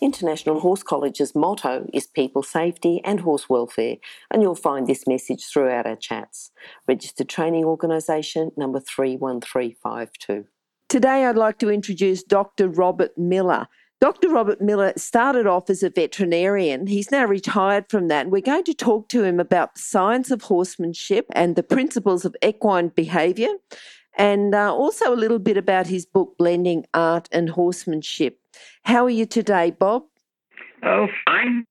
International Horse College's motto is people safety and horse welfare, and you'll find this message throughout our chats. Registered Training Organisation number 31352. Today, I'd like to introduce Dr. Robert Miller. Dr. Robert Miller started off as a veterinarian. He's now retired from that. We're going to talk to him about the science of horsemanship and the principles of equine behaviour, and uh, also a little bit about his book, Blending Art and Horsemanship. How are you today, Bob? Oh, fine.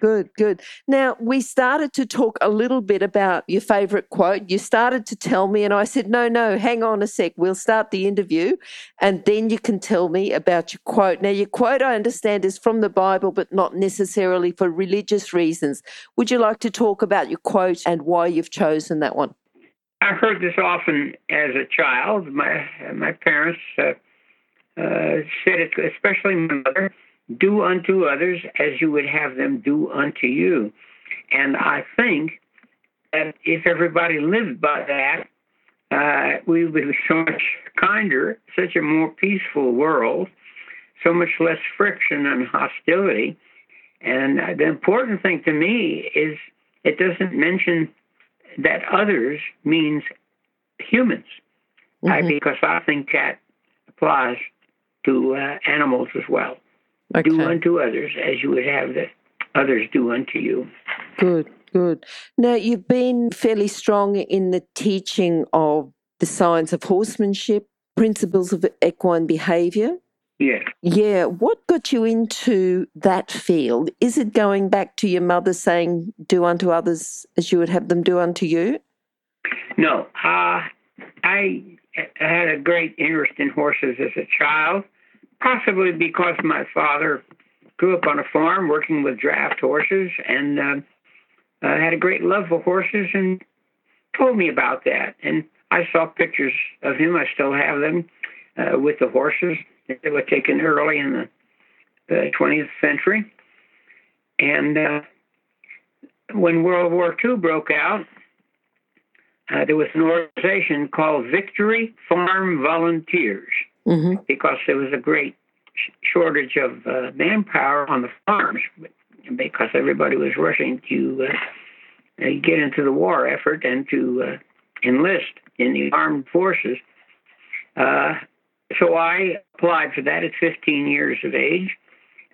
Good, good. Now, we started to talk a little bit about your favourite quote. You started to tell me, and I said, no, no, hang on a sec. We'll start the interview, and then you can tell me about your quote. Now, your quote, I understand, is from the Bible, but not necessarily for religious reasons. Would you like to talk about your quote and why you've chosen that one? I heard this often as a child. My my parents uh, uh, said it, especially my mother, do unto others as you would have them do unto you. And I think that if everybody lived by that, uh, we would be so much kinder, such a more peaceful world, so much less friction and hostility. And the important thing to me is it doesn't mention that others means humans, mm-hmm. because I think that applies to uh, animals as well. Okay. Do unto others as you would have the others do unto you. Good, good. Now, you've been fairly strong in the teaching of the science of horsemanship, principles of equine behaviour. Yeah. Yeah. What got you into that field? Is it going back to your mother saying, do unto others as you would have them do unto you? No. Uh, I had a great interest in horses as a child possibly because my father grew up on a farm working with draft horses and uh, uh, had a great love for horses and told me about that. And I saw pictures of him. I still have them uh, with the horses that were taken early in the, the 20th century. And uh, when World War II broke out, uh, there was an organization called Victory Farm Volunteers mm-hmm. because there was a great sh- shortage of uh, manpower on the farms because everybody was rushing to uh, uh, get into the war effort and to uh, enlist in the armed forces. Uh, so I applied for that at 15 years of age.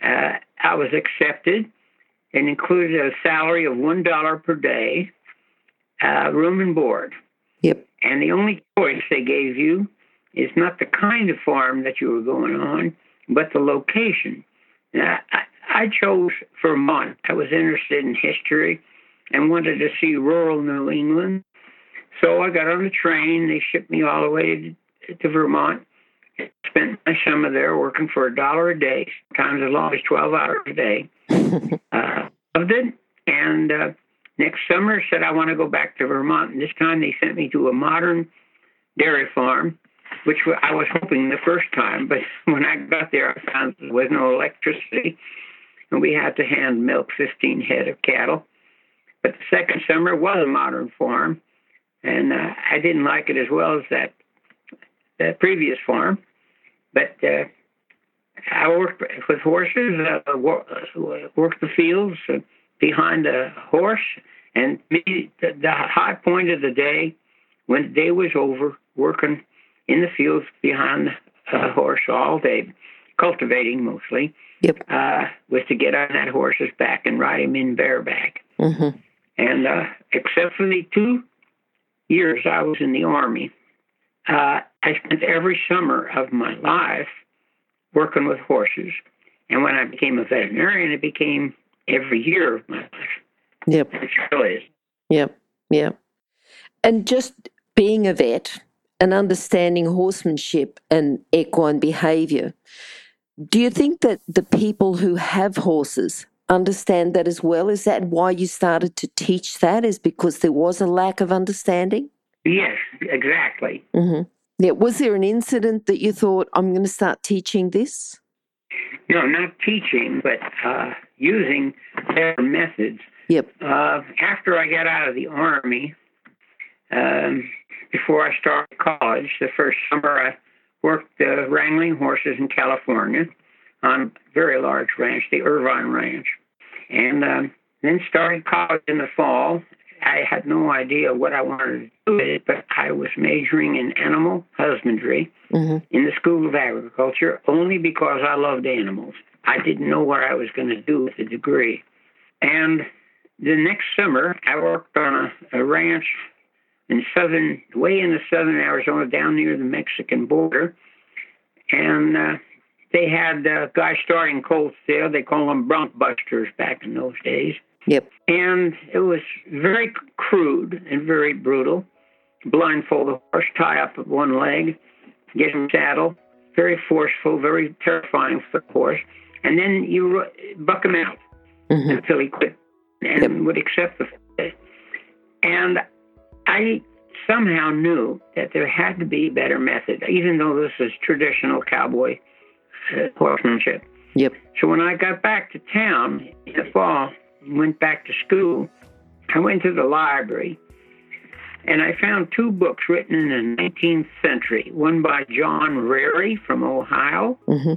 Uh, I was accepted and included a salary of $1 per day, room and board. Yep. And the only choice they gave you is not the kind of farm that you were going on, but the location. Now, I, I chose Vermont. I was interested in history and wanted to see rural New England. So I got on a train. They shipped me all the way to, to Vermont. Spent my summer there working for a dollar a day, sometimes as long as 12 hours a day. uh, loved it. And uh, next summer said I want to go back to Vermont. And this time they sent me to a modern dairy farm which I was hoping the first time, but when I got there, I found there was no electricity, and we had to hand milk 15 head of cattle. But the second summer was a modern farm, and uh, I didn't like it as well as that that previous farm. But uh, I worked with horses, uh, worked the fields uh, behind the horse, and me, the, the high point of the day, when the day was over, working in the fields behind a horse all day, cultivating mostly. Yep. Uh, was to get on that horse's back and ride him in bareback. Mm-hmm. And uh, except for the two years I was in the army, uh, I spent every summer of my life working with horses. And when I became a veterinarian, it became every year of my life. Yep. It still is. Yep. Yep. And just being a vet, and understanding horsemanship and equine behaviour. Do you think that the people who have horses understand that as well? Is that why you started to teach that? Is because there was a lack of understanding? Yes, exactly. Mm-hmm. Yeah. Was there an incident that you thought, I'm going to start teaching this? No, not teaching, but uh, using better methods. Yep. Uh, after I got out of the Army, um, before I started college, the first summer I worked uh, wrangling horses in California on a very large ranch, the Irvine Ranch. And um, then started college in the fall. I had no idea what I wanted to do with it, but I was majoring in animal husbandry mm-hmm. in the School of Agriculture only because I loved animals. I didn't know what I was going to do with the degree. And the next summer, I worked on a, a ranch in southern, way in the southern Arizona, down near the Mexican border. And uh, they had uh, guys starting colts there. They call them bronc busters back in those days. Yep. And it was very crude and very brutal. Blindfold the horse, tie up one leg, get him saddle. Very forceful, very terrifying for the horse. And then you buck him out mm-hmm. until he quit and yep. would accept the. And I somehow knew that there had to be a better method, even though this is traditional cowboy uh, horsemanship. Yep. So when I got back to town in the fall, went back to school, I went to the library and I found two books written in the 19th century one by John Rarey from Ohio, mm-hmm.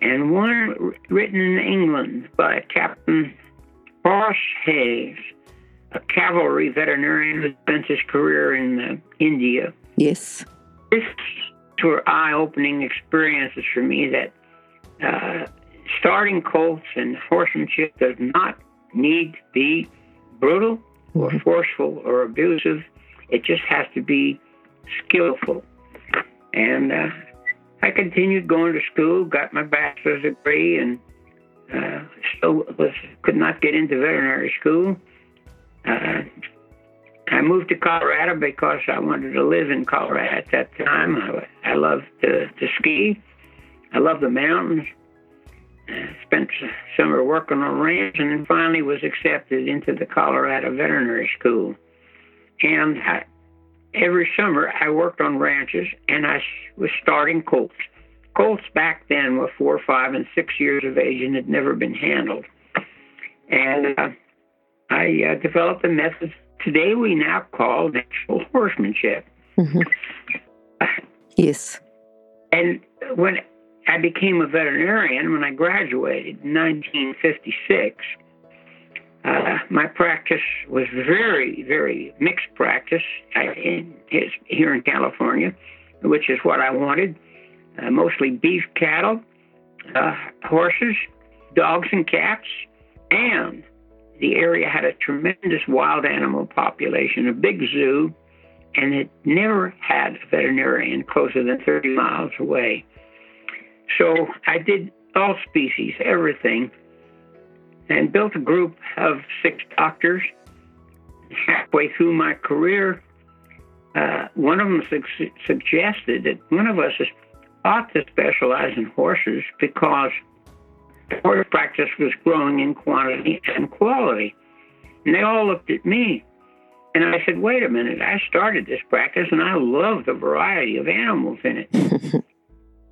and one written in England by Captain Horace Hayes a cavalry veterinarian who spent his career in uh, India. Yes. This were eye-opening experiences for me that uh, starting colts and horsemanship does not need to be brutal or mm-hmm. forceful or abusive. It just has to be skillful. And uh, I continued going to school, got my bachelor's degree, and uh, still was could not get into veterinary school. Uh, I moved to Colorado because I wanted to live in Colorado at that time. I, I loved to, to ski. I loved the mountains. I spent summer working on a ranch and then finally was accepted into the Colorado Veterinary School. And I, every summer I worked on ranches and I was starting colts. Colts back then were four, five, and six years of age and had never been handled. And uh, I uh, developed a method today we now call natural horsemanship. Mm-hmm. yes. And when I became a veterinarian, when I graduated in 1956, uh, my practice was very, very mixed practice in, here in California, which is what I wanted. Uh, mostly beef cattle, uh, horses, dogs, and cats, and the area had a tremendous wild animal population, a big zoo, and it never had a veterinarian closer than 30 miles away. So I did all species, everything, and built a group of six doctors. Halfway through my career, uh, one of them su- suggested that one of us ought to specialize in horses because horse practice was growing in quantity and quality. And they all looked at me. And I said, wait a minute, I started this practice and I love the variety of animals in it.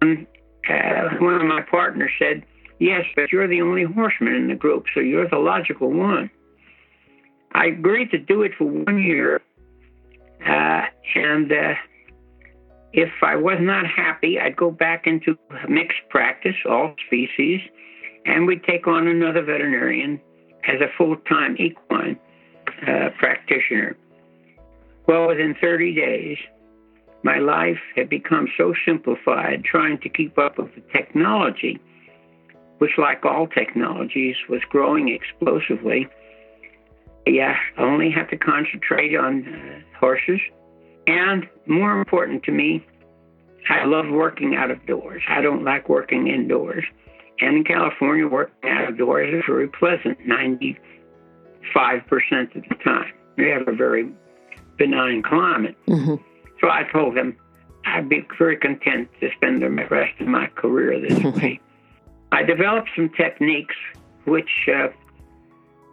and uh, one of my partners said, yes, but you're the only horseman in the group, so you're the logical one. I agreed to do it for one year. Uh, and uh, if I was not happy, I'd go back into mixed practice, all species, and we'd take on another veterinarian as a full time equine uh, practitioner. Well, within 30 days, my life had become so simplified trying to keep up with the technology, which, like all technologies, was growing explosively. Yeah, I only had to concentrate on uh, horses. And more important to me, I love working out of doors. I don't like working indoors. And in California, working outdoors is very pleasant 95% of the time. We have a very benign climate. Mm-hmm. So I told them I'd be very content to spend the rest of my career this way. I developed some techniques which uh,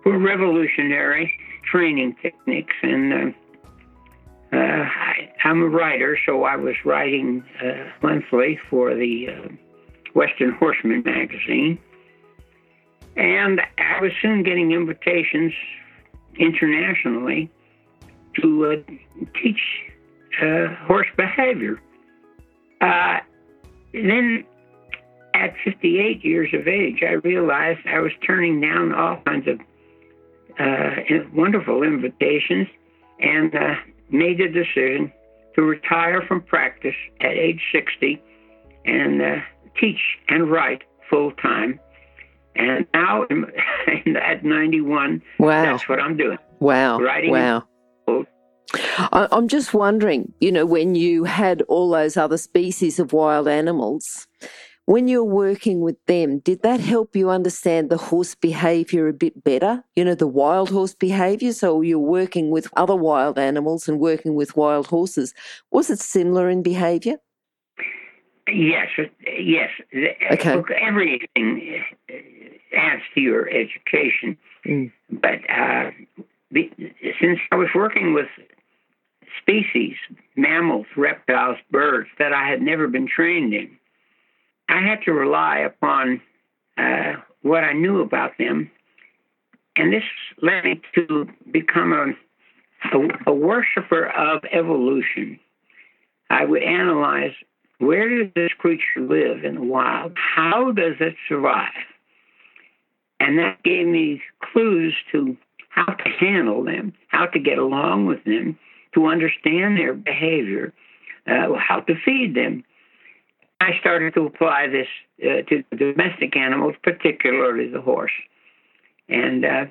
were revolutionary training techniques. And uh, uh, I, am a writer, so I was writing uh, monthly for the uh, Western Horseman magazine. And I was soon getting invitations internationally to uh, teach uh, horse behavior. then at 58 years of age, I realized I was turning down all kinds of uh, wonderful invitations and uh, made the decision to retire from practice at age 60 and uh, teach and write full time. And now, at 91, wow. that's what I'm doing. Wow. Writing wow. I'm just wondering, you know, when you had all those other species of wild animals, when you're working with them, did that help you understand the horse behavior a bit better? You know, the wild horse behavior. So you're working with other wild animals and working with wild horses. Was it similar in behavior? Yes, yes. Okay. Look, everything adds to your education. Mm. But uh, since I was working with species, mammals, reptiles, birds that I had never been trained in, I had to rely upon uh, what I knew about them. And this led me to become a, a, a worshiper of evolution. I would analyze where does this creature live in the wild? How does it survive? And that gave me clues to how to handle them, how to get along with them, to understand their behavior, uh, how to feed them. I started to apply this uh, to domestic animals, particularly the horse. And uh,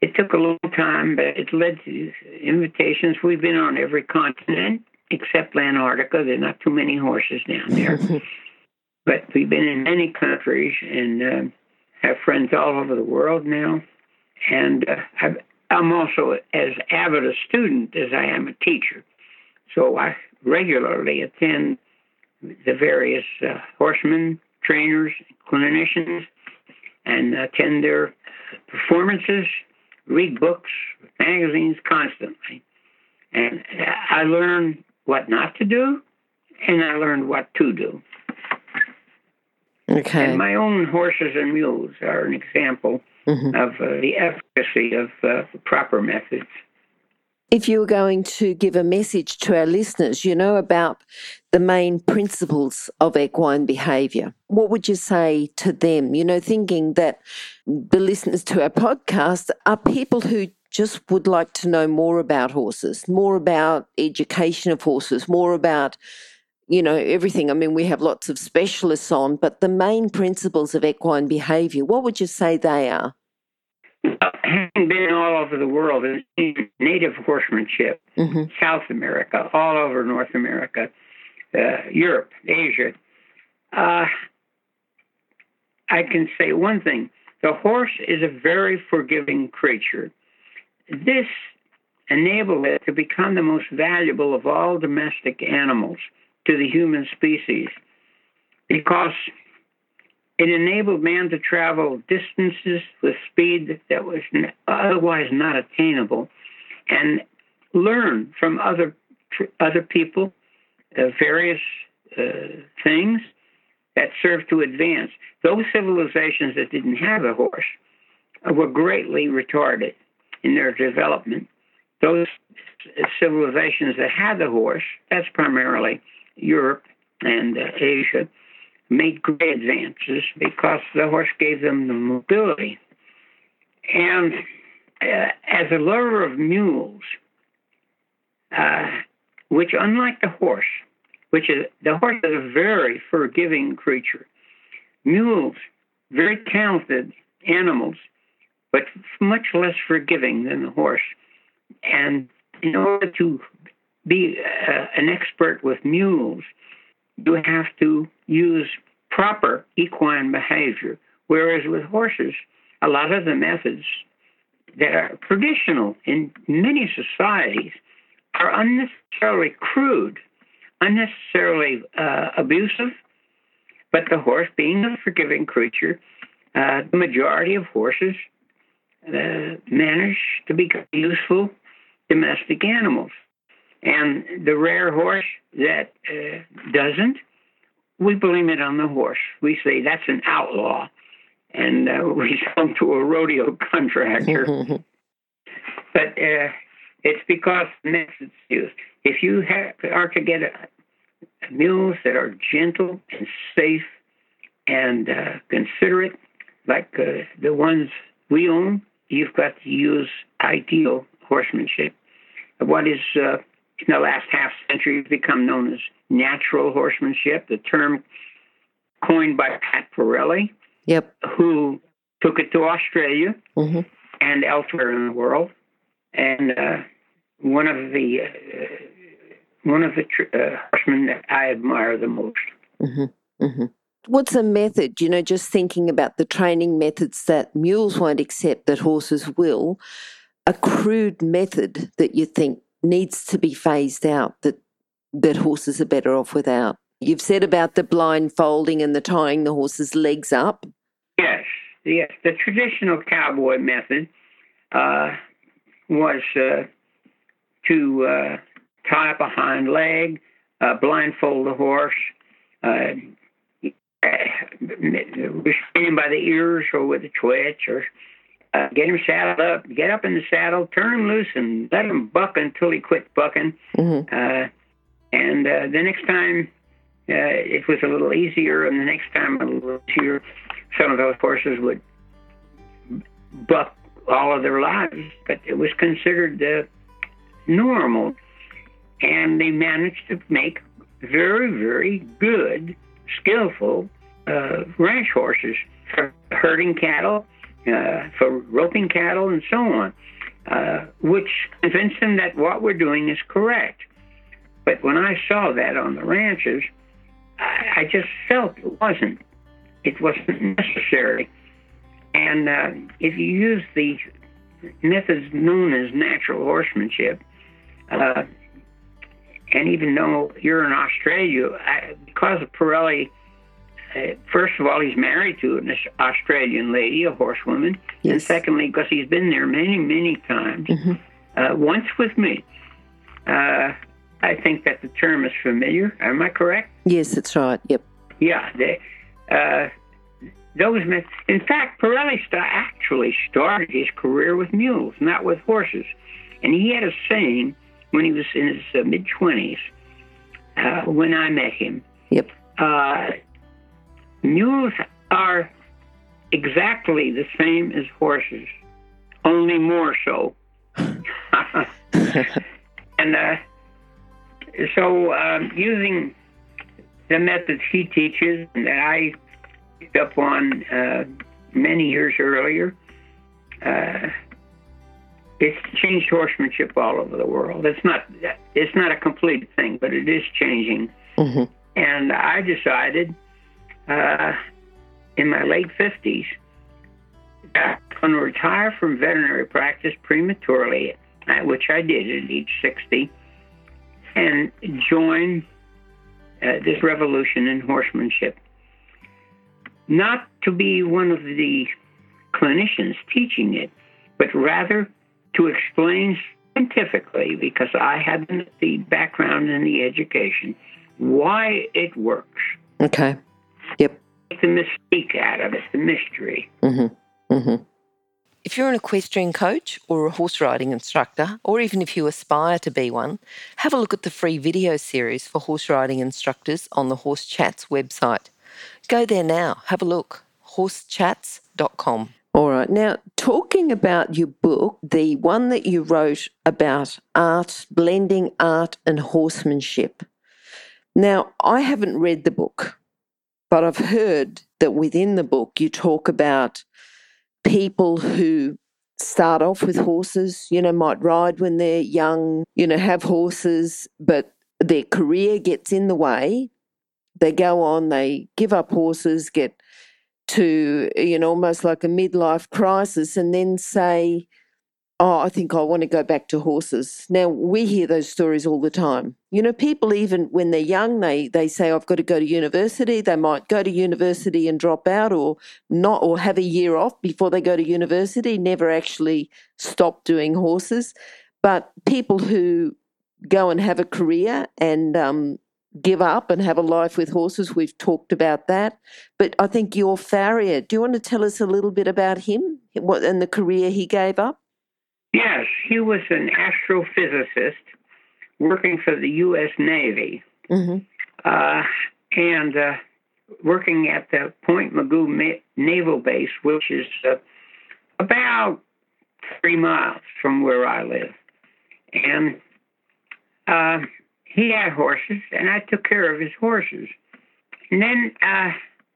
it took a long time, but it led to invitations. We've been on every continent except Antarctica. There are not too many horses down there. but we've been in many countries and uh, have friends all over the world now. And uh, I'm also as avid a student as I am a teacher. So I regularly attend the various uh, horsemen, trainers, clinicians, and attend their performances, read books, magazines constantly. And I learn what not to do, and I learned what to do. Okay. And my own horses and mules are an example mm-hmm. of uh, the efficacy of uh, proper methods. If you were going to give a message to our listeners, you know, about the main principles of equine behavior, what would you say to them? You know, thinking that the listeners to our podcast are people who just would like to know more about horses, more about education of horses, more about, you know, everything. I mean, we have lots of specialists on, but the main principles of equine behavior, what would you say they are? having been all over the world native horsemanship, mm-hmm. South America, all over North America, uh, Europe, Asia, uh, I can say one thing the horse is a very forgiving creature. This enabled it to become the most valuable of all domestic animals to the human species because it enabled man to travel distances with speed that was otherwise not attainable, and learn from other other people uh, various uh, things that served to advance. Those civilizations that didn't have a horse were greatly retarded in their development. Those civilizations that had the horse, that's primarily Europe and uh, Asia, made great advances because the horse gave them the mobility. And uh, as a lover of mules, uh, which unlike the horse, which is the horse is a very forgiving creature, mules, very talented animals, but much less forgiving than the horse. And in order to be uh, an expert with mules, you have to use proper equine behavior. Whereas with horses, a lot of the methods that are traditional in many societies are unnecessarily crude, unnecessarily uh, abusive. But the horse, being a forgiving creature, uh, the majority of horses uh, manage to become useful domestic animals. And the rare horse that uh, doesn't, we blame it on the horse. We say that's an outlaw, and uh, we sell to a rodeo contractor. but uh, it's because methods used. If you have, are to get a, mules that are gentle and safe and uh, considerate, like uh, the ones we own, you've got to use ideal horsemanship. What is uh, in the last half century become known as natural horsemanship, the term coined by Pat Parelli, Yep. who took it to Australia hmm and elsewhere in the world. And uh, one of the uh, one of the tr- uh, horsemen that I admire the most. hmm hmm What's a method, you know, just thinking about the training methods that mules won't accept that horses will, a crude method that you think needs to be phased out that that horses are better off without? You've said about the blindfolding and the tying the horse's legs up. Yes, yes. The traditional cowboy method uh, was uh, to uh, tie up a hind leg, uh, blindfold the horse, restrain him by the ears or with a twitch, or uh, get him saddled up, get up in the saddle, turn him loose, and let him buck until he quit bucking. hmm Uh, and uh, the next time uh, it was a little easier, and the next time a little easier. Some of those horses would buck all of their lives, but it was considered uh, normal. And they managed to make very, very good, skillful uh, ranch horses for herding cattle, uh, for roping cattle, and so on, uh, which convinced them that what we're doing is correct. But when I saw that on the ranches, I, I just felt it wasn't. It wasn't necessary. And uh, if you use the methods known as natural horsemanship, uh, and even though you're in Australia, I, because of Parelli, uh, first of all, he's married to an Australian lady, a horsewoman, and secondly, because he's been there many, many times, hmm uh, once with me. Uh, I think that the term is familiar. Am I correct? Yes, that's right. Yep. Yeah, they, uh, those men. In fact, Parelli sta actually started his career with mules, not with horses. And he had a saying when he was in his uh, mid twenties, uh, when I met him. Yep. Uh, mules are exactly the same as horses, only more so. and uh, so, um, using the methods he teaches and that I picked up on uh, many years earlier, uh, it's changed horsemanship all over the world. It's not it's not a complete thing, but it is changing. hmm And I decided uh, in my late fifties that I'm going to retire from veterinary practice prematurely, uh, which I did at age sixty, and join uh, this revolution in horsemanship. Not to be one of the clinicians teaching it, but rather to explain scientifically, because I haven't the background and the education, why it works. Okay. Yep. Take the mystique out of it, the mystery. hmm hmm If you're an equestrian coach or a horse riding instructor, or even if you aspire to be one, have a look at the free video series for horse riding instructors on the Horse Chats website. Go there now, have a look. horsechats.com. All right. Now, talking about your book, the one that you wrote about art, blending art and horsemanship. Now, I haven't read the book, but I've heard that within the book you talk about people who start off with horses, you know, might ride when they're young, you know, have horses, but their career gets in the way. They go on, they give up horses, get to, you know, almost like a midlife crisis, and then say, oh, I think I want to go back to horses. Now, we hear those stories all the time. You know, people, even when they're young, they, they say, I've got to go to university. They might go to university and drop out or not, or have a year off before they go to university, never actually stop doing horses. But people who go and have a career and um, give up and have a life with horses, we've talked about that. But I think your farrier, do you want to tell us a little bit about him and the career he gave up? Yes, he was an astrophysicist working for the U.S. Navy Mm-hmm. uh, and uh, working at the Point Mugu Ma- Naval Base, which is uh, about three miles from where I live. And uh, he had horses, and I took care of his horses. And then uh,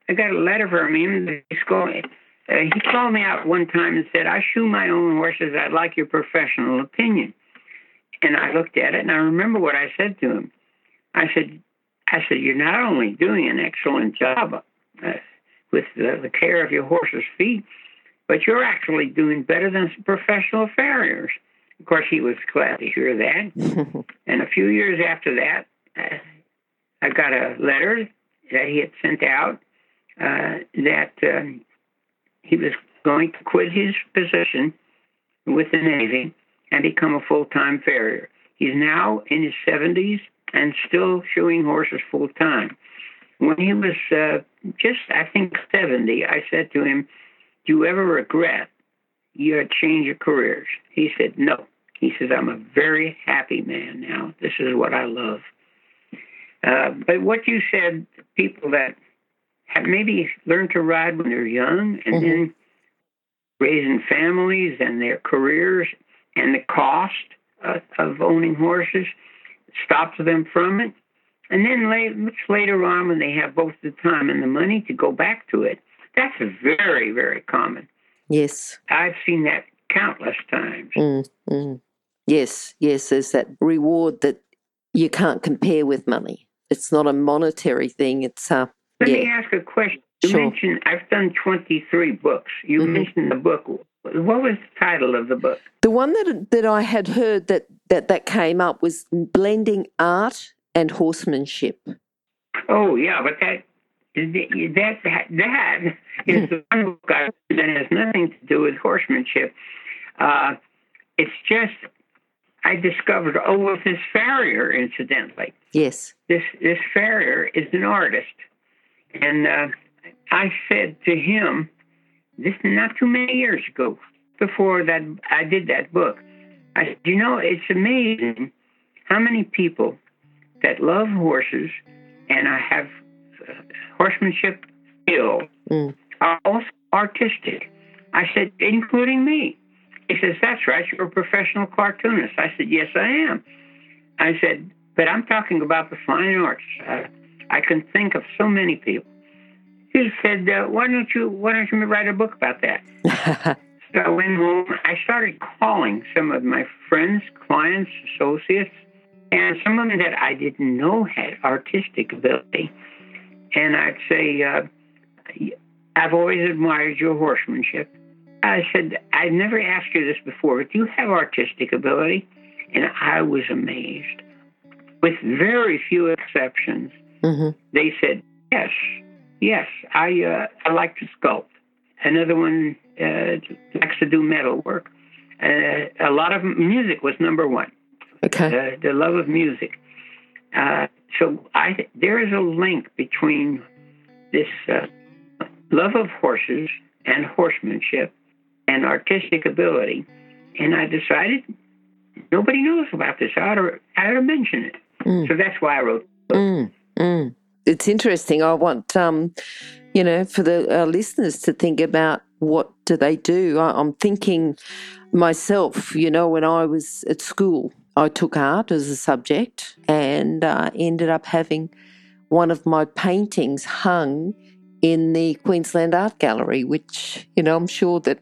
I got a letter from him. He's going, uh, he called me out one time and said, I shoe my own horses. I'd like your professional opinion. And I looked at it, and I remember what I said to him. I said, I said, you're not only doing an excellent job uh, with the, the care of your horse's feet, but you're actually doing better than professional farriers. Of course, he was glad to hear that. and a few years after that, uh, I got a letter that he had sent out uh, that um, he was going to quit his position with the Navy and become a full time farrier. He's now in his 70s and still shoeing horses full time. When he was uh, just, I think, 70, I said to him, Do you ever regret your change of careers? He said, No. He says, I'm a very happy man now. This is what I love. Uh, but what you said, people that have maybe learned to ride when they're young and Mhm. then raising families and their careers and the cost uh, of owning horses stops them from it. And then late, much later on, when they have both the time and the money to go back to it, that's very, very common. yes. I've seen that countless times. Mm, mm. Yes, yes, there's that reward that you can't compare with money. It's not a monetary thing. It's uh, Let me ask a question. You Sure. mentioned I've done 23 books. You Mhm. mentioned the book. What was the title of the book? the one that that I had heard that that that came up was blending art and horsemanship. Oh, yeah, but that that that, that is the one book I, that has nothing to do with horsemanship. Uh, it's just I discovered oh, with this farrier, incidentally. Yes. This this farrier is an artist, and uh, I said to him, this not too many years ago, before that I did that book. I said, you know, it's amazing how many people that love horses and I have uh, horsemanship skill Mm. are also artistic. I said, including me. He says, that's right, you're a professional cartoonist. I said, yes, I am. I said, but I'm talking about the fine arts. Uh, I can think of so many people. He said, uh, why don't you why don't you write a book about that? So I went home. I started calling some of my friends, clients, associates, and some of them that I didn't know had artistic ability. And I'd say, uh, I've always admired your horsemanship. I said, I've never asked you this before, but do you have artistic ability? And I was amazed. With very few exceptions, hmm they said, yes, yes, I, uh, I like to sculpt. Another one uh, likes to do metal work. Uh, a lot of music was number one, Okay. the love of music. Uh, so I, there is a link between this uh, love of horses and horsemanship and artistic ability. And I decided nobody knows about this. I ought to, I ought to mention it. Mm. So that's why I wrote Mm, mm. It's interesting. I want, um, you know, for the our listeners to think about what do they do. I, I'm thinking myself. You know, when I was at school, I took art as a subject and uh, ended up having one of my paintings hung in the Queensland Art Gallery, which you know I'm sure that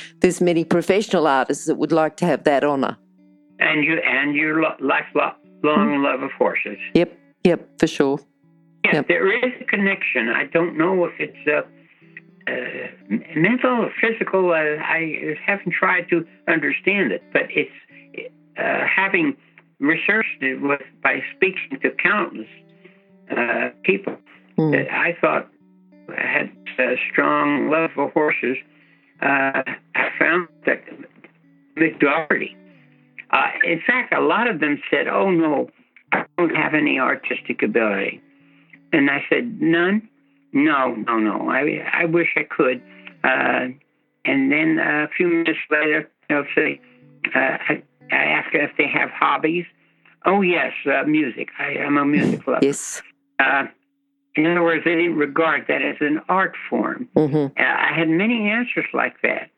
there's many professional artists that would like to have that honour. and you and your lo- lifelong love of horses. Yep, yep, for sure. Yes, Yep. there is a connection. I don't know if it's uh, uh, mental, physical. Uh, I haven't tried to understand it, but it's uh, having researched it with by speaking to countless uh, people Mm. I thought had a strong love for horses. Uh, I found that majority. Uh, in fact, a lot of them said, "Oh no, I don't have any artistic ability," and I said, "None." No, no, no. I I wish I could. Uh, and then a few minutes later, they'll say, uh, I, I ask if they have hobbies. Oh yes, uh, music. I, I'm a music lover. Yes. Uh, in other words, they didn't regard that as an art form. hmm Uh, I had many answers like that.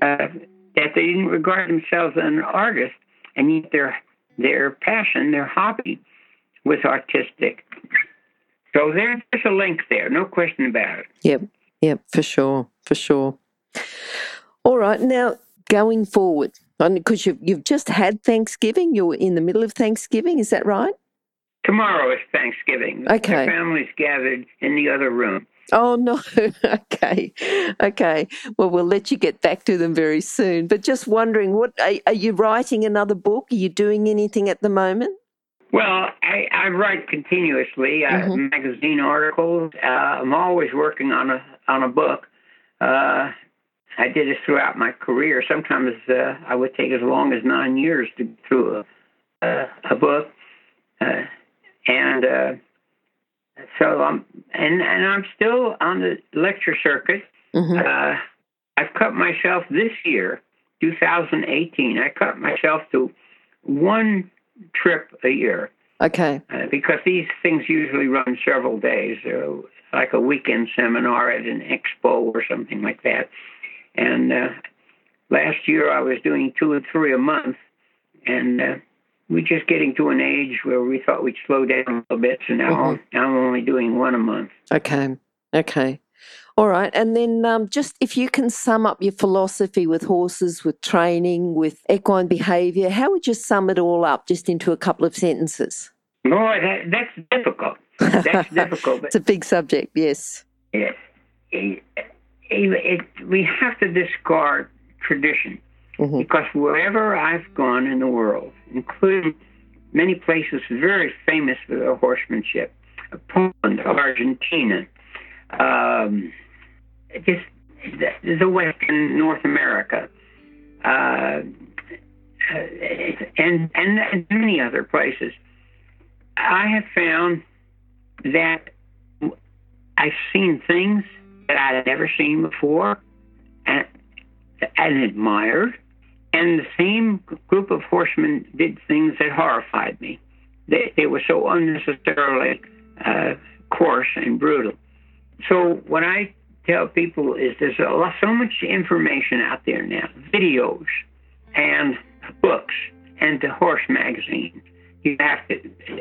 Uh, that they didn't regard themselves as an artist, and yet their their passion, their hobby, was artistic. So there's a link there, no question about it. Yep. Yep. For sure. For sure. All right. Now, going forward, because you've, you've just had Thanksgiving, you're in the middle of Thanksgiving, is that right? Tomorrow is Thanksgiving. Okay. The family's gathered in the other room. Oh, no. okay. Okay. Well, we'll let you get back to them very soon. But just wondering, what are, are you writing another book? Are you doing anything at the moment? Well, I, I write continuously, uh, Mhm. magazine articles. Uh, I'm always working on a on a book. Uh, I did this throughout my career. Sometimes uh, I would take as long as nine years to get through a a, a book, uh, and uh, so I'm and and I'm still on the lecture circuit. hmm Uh, I've cut myself this year, 2018. I cut myself to one trip a year Okay. uh, because these things usually run several days, uh, like a weekend seminar at an expo or something like that. And uh, last year I was doing two or three a month, and uh, we're just getting to an age where we thought we'd slow down a little bit. So now, now I'm only doing one a month. Okay. Okay. All right. And then um, just if you can sum up your philosophy with horses, with training, with equine behavior, how would you sum it all up just into a couple of sentences? Boy, that, that's difficult. That's difficult. But it's a big subject, yes. it, it, it, we have to discard tradition hmm because wherever I've gone in the world, including many places very famous for their horsemanship, Poland, Argentina, um, just the, the Western North America, uh, and, and many other places, I have found that I've seen things that I had never seen before and, and admired. And the same group of horsemen did things that horrified me. They, they were so unnecessarily uh, coarse and brutal. So what I tell people is there's a lot, so much information out there now, videos and books and the horse magazines. You have to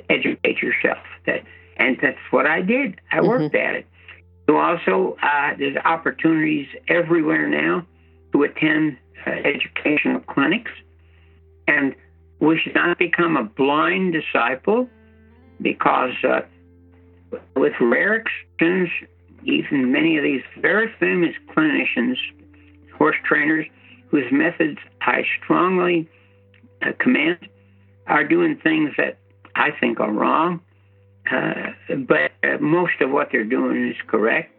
educate yourself. That, and that's what I did. I worked at it. So also, uh, there's opportunities everywhere now to attend educational clinics, and we should not become a blind disciple because, uh, with rare exceptions, even many of these very famous clinicians, horse trainers, whose methods I strongly uh, commend, are doing things that I think are wrong. Uh, but uh, most of what they're doing is correct.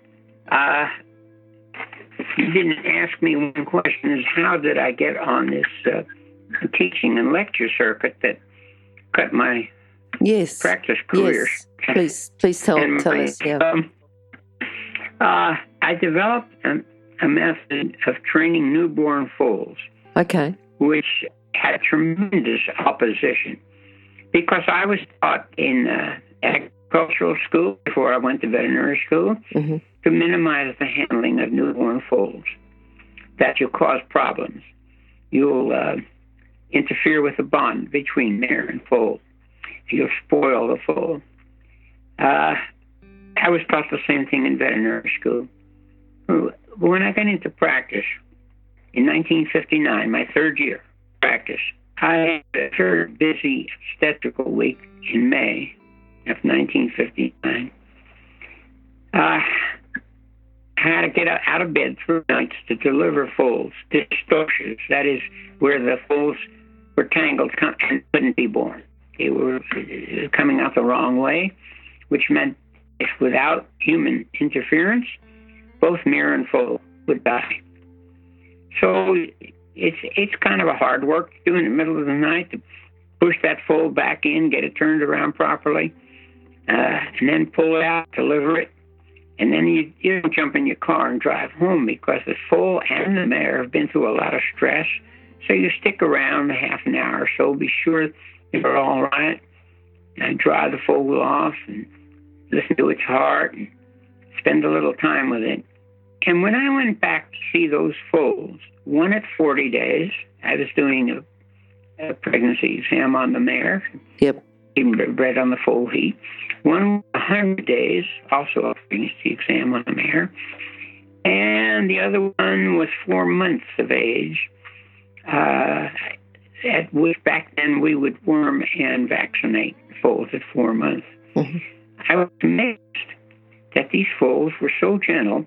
Uh, you didn't ask me one question: is how did I get on this uh, teaching and lecture circuit that cut my Yes. practice career? Yes. Please, please tell, tell my, us. Yeah. um, uh, I developed a, a method of training newborn foals, Okay. which had tremendous opposition because I was taught in uh, agricultural school before I went to veterinary school hmm to minimize the handling of newborn foals. That you'll cause problems. You'll uh, interfere with the bond between mare and foal. You'll spoil the foal. Uh, I was taught the same thing in veterinary school. When I got into practice in 1959, my third year practice, I had a very busy obstetrical week in May of 1959. Uh, had to get out of bed through nights to deliver foals, distortions. That is where the foals were tangled and couldn't be born. They were coming out the wrong way, which meant if without human interference, both mare and foal would die. So it's it's kind of a hard work to do in the middle of the night to push that foal back in, get it turned around properly, uh, and then pull it out, deliver it, and then you, you don't jump in your car and drive home because the foal and the mare have been through a lot of stress. So you stick around half an hour or so, be sure they're all right, and dry the foal off and listen to its heart and spend a little time with it. And when I went back to see those foals, one at 40 days, I was doing a, a pregnancy exam on the mare. Yep. Bred on the foal heat. One 100 days, also a pregnancy exam on the mare. And the other one was four months of age, uh, at which back then we would worm and vaccinate foals at four months. Mm-hmm. I was amazed that these foals were so gentle.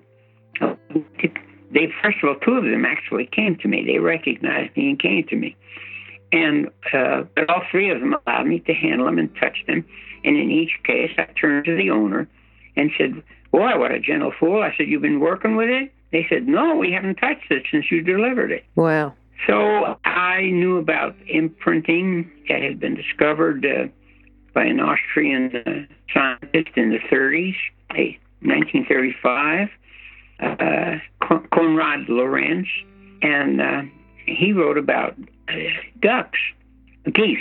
They, first of all, two of them actually came to me. They recognized me and came to me. And uh, but all three of them allowed me to handle them and touch them. And in each case, I turned to the owner and said, Boy, what a gentle fool. I said, You've been working with it? They said, No, we haven't touched it since you delivered it. Wow. So I knew about imprinting that had been discovered uh, by an Austrian uh, scientist in the 30s, hey, 1935, uh, Konrad Lorenz, and uh, he wrote about ducks, geese,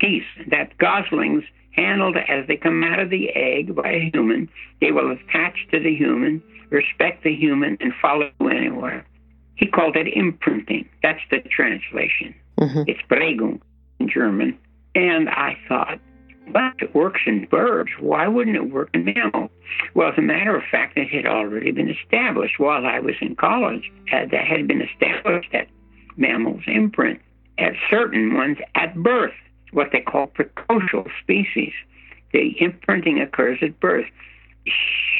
geese, that goslings handled as they come out of the egg by a human, they will attach to the human, respect the human, and follow anywhere. He called it imprinting. That's the translation. Mm-hmm. It's Prägung in German. And I thought, but it works in birds. Why wouldn't it work in mammals? Well, as a matter of fact, it had already been established while I was in college. That had been established that mammals imprint certain ones at birth, what they call precocial species. The imprinting occurs at birth.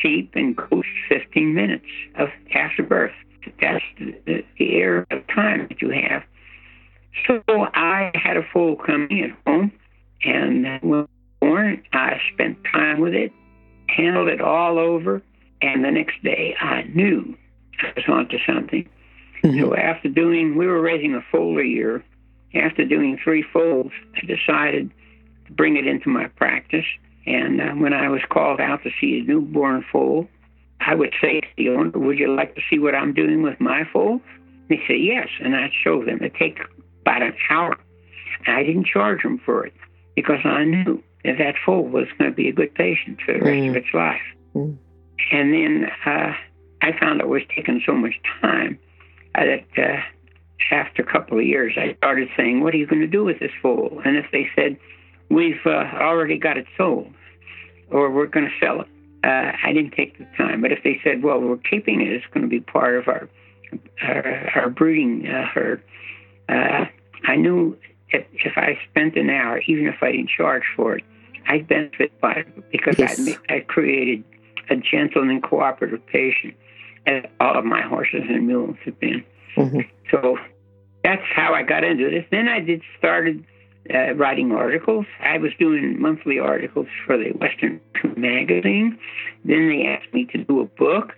Sheep and goats, 15 minutes of after birth. That's the, the, the area of time that you have. So I had a foal coming at home, and when born. I spent time with it, handled it all over, and the next day I knew I was onto something. Mm-hmm. So after doing, we were raising a foal a year. After doing three foals, I decided to bring it into my practice. And uh, when I was called out to see a newborn foal, I would say to the owner, "Would you like to see what I'm doing with my foals?" They said, yes, and I'd show them. It take about an hour. And I didn't charge them for it because I knew that that foal was going to be a good patient for the rest mm. of its life. Mm. And then uh, I found it was taking so much time that uh, after a couple of years, I started saying, "What are you going to do with this foal?" And if they said, "We've uh, already got it sold," or "We're going to sell it," uh, I didn't take the time. But if they said, "Well, we're keeping it; it's going to be part of our our, our breeding uh, herd," uh, I knew if, if I spent an hour, even if I didn't charge for it, I'd benefit by it because yes. I, I created a gentle and cooperative patient, as all of my horses and mules have been. Mm-hmm. So that's how I got into this. Then I did started uh, writing articles. I was doing monthly articles for the Western magazine. Then they asked me to do a book,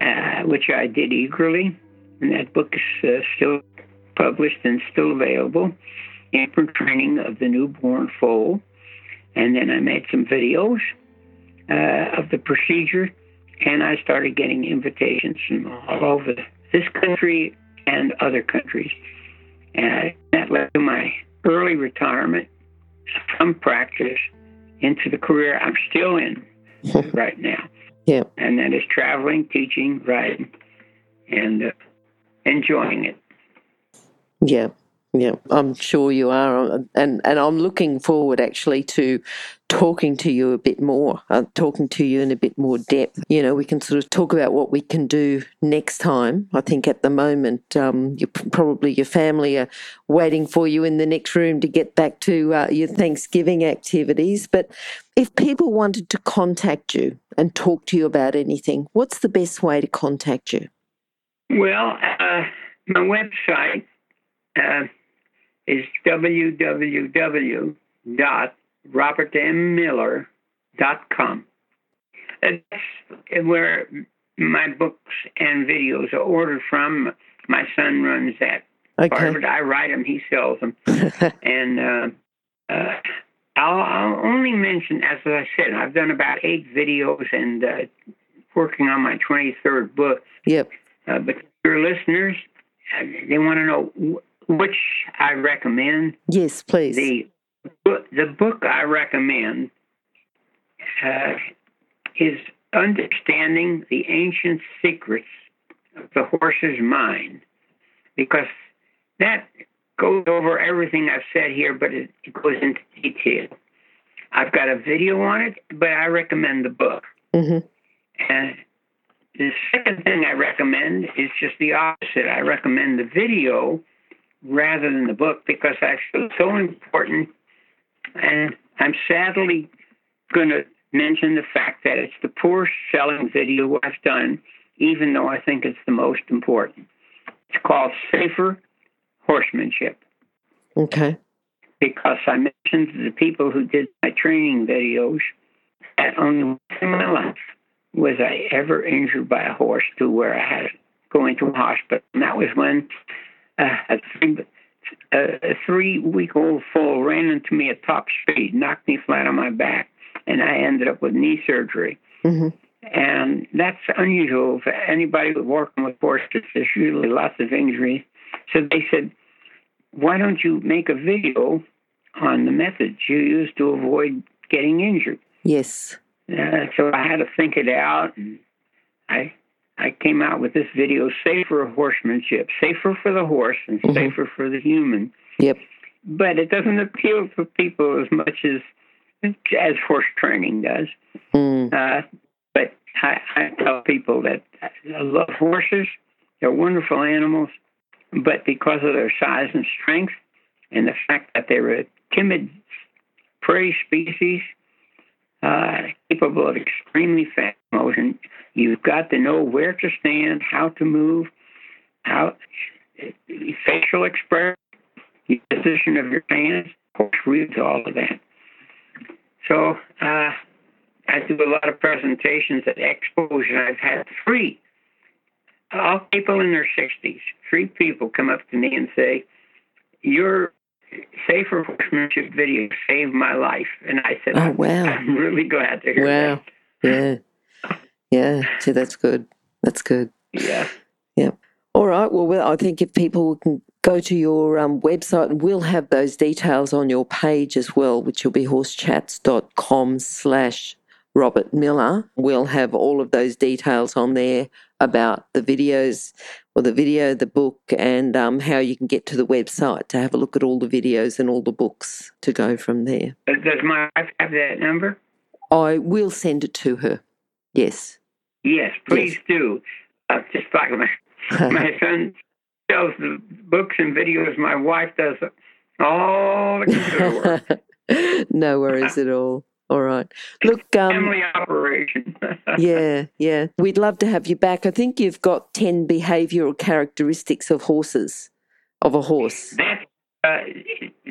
uh, which I did eagerly, and that book is uh, still published and still available. Imprint training of the newborn foal. And then I made some videos uh, of the procedure, and I started getting invitations from all over this country and other countries. And that led to my early retirement from practice into the career I'm still in right now. Yeah. And that is traveling, teaching, writing, and uh, enjoying it. Yeah. Yeah, I'm sure you are, and and I'm looking forward actually to talking to you a bit more, uh, talking to you in a bit more depth. You know, we can sort of talk about what we can do next time. I think at the moment, um, you probably your family are waiting for you in the next room to get back to uh, your Thanksgiving activities. But if people wanted to contact you and talk to you about anything, what's the best way to contact you? Well, uh, my website uh, is www.robertmmiller.com. That's where my books and videos are ordered from. My son runs that okay. part of it. I write them, he sells them. and uh, uh, I'll, I'll, only mention, as I said, I've done about eight videos and uh, working on my 23rd book. Yep. Uh, but your listeners, uh, they want to know which I recommend. Yes, please. The the book I recommend uh, is Understanding the Ancient Secrets of the Horse's Mind, because that goes over everything I've said here, but it, it goes into detail. I've got a video on it, but I recommend the book. Mm-hmm. And the second thing I recommend is just the opposite. I recommend the video rather than the book because I feel it's so important. And I'm sadly going to mention the fact that it's the poorest selling video I've done, even though I think it's the most important. It's called Safer Horsemanship. Okay. Because I mentioned to the people who did my training videos that only once in my life was I ever injured by a horse to where I had to go into a hospital. And that was when a three a three week old foal ran into me at top speed, knocked me flat on my back, and I ended up with knee surgery. Mm-hmm. And that's unusual for anybody working with horses. There's usually lots of injuries. So they said, why don't you make a video on the methods you use to avoid getting injured? Yes. Uh, so I had to think it out. And I I came out with this video, safer horsemanship, safer for the horse and mm-hmm. safer for the human. Yep. But it doesn't appeal to people as much as as horse training does. Mm. Uh, but I, I tell people that I love horses. They're wonderful animals, but because of their size and strength, and the fact that they're a timid prey species, uh, capable of extremely fast motion. You've got to know where to stand, how to move, how facial expression, the position of your hands. Of course, reads all of that. So uh, I do a lot of presentations at expos, and I've had three, all people in their 60s, three people come up to me and say, "You're safer horsemanship video saved my life. And I said, Oh, wow. I'm really glad to hear wow. that. Yeah. Yeah. See, that's good. That's good. Yeah. Yeah. All right. Well, well I think if people can go to your um, website, and we'll have those details on your page as well, which will be horsechats.com slash Robert Miller. We'll have all of those details on there about the videos or the video, the book, and um, how you can get to the website to have a look at all the videos and all the books to go from there. Does my wife have that number? I will send it to her. Yes. Yes, please yes. do. Uh, just like my, my son sells the books and videos, my wife does all the computer work. no worries at all. All right. Look, um, family operation. yeah, yeah. We'd love to have you back. I think you've got ten behavioural characteristics of horses, of a horse. That uh,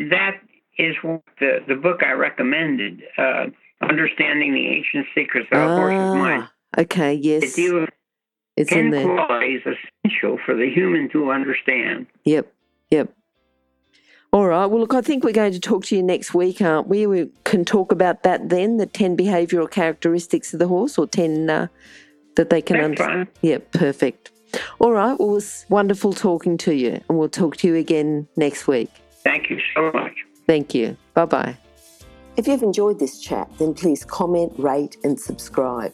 that is what the the book I recommended. Uh, Understanding the ancient secrets of ah, a horse's mind. Okay. Yes. It deals it's ten in there. qualities essential for the human to understand. Yep. Yep. All right. Well, look, I think we're going to talk to you next week, aren't we? We can talk about that then, the 10 behavioural characteristics of the horse or 10 uh, that they can understand. Yeah, perfect. All right. Well, it was wonderful talking to you, and we'll talk to you again next week. Thank you so much. Thank you. Bye bye. If you've enjoyed this chat, then please comment, rate, and subscribe.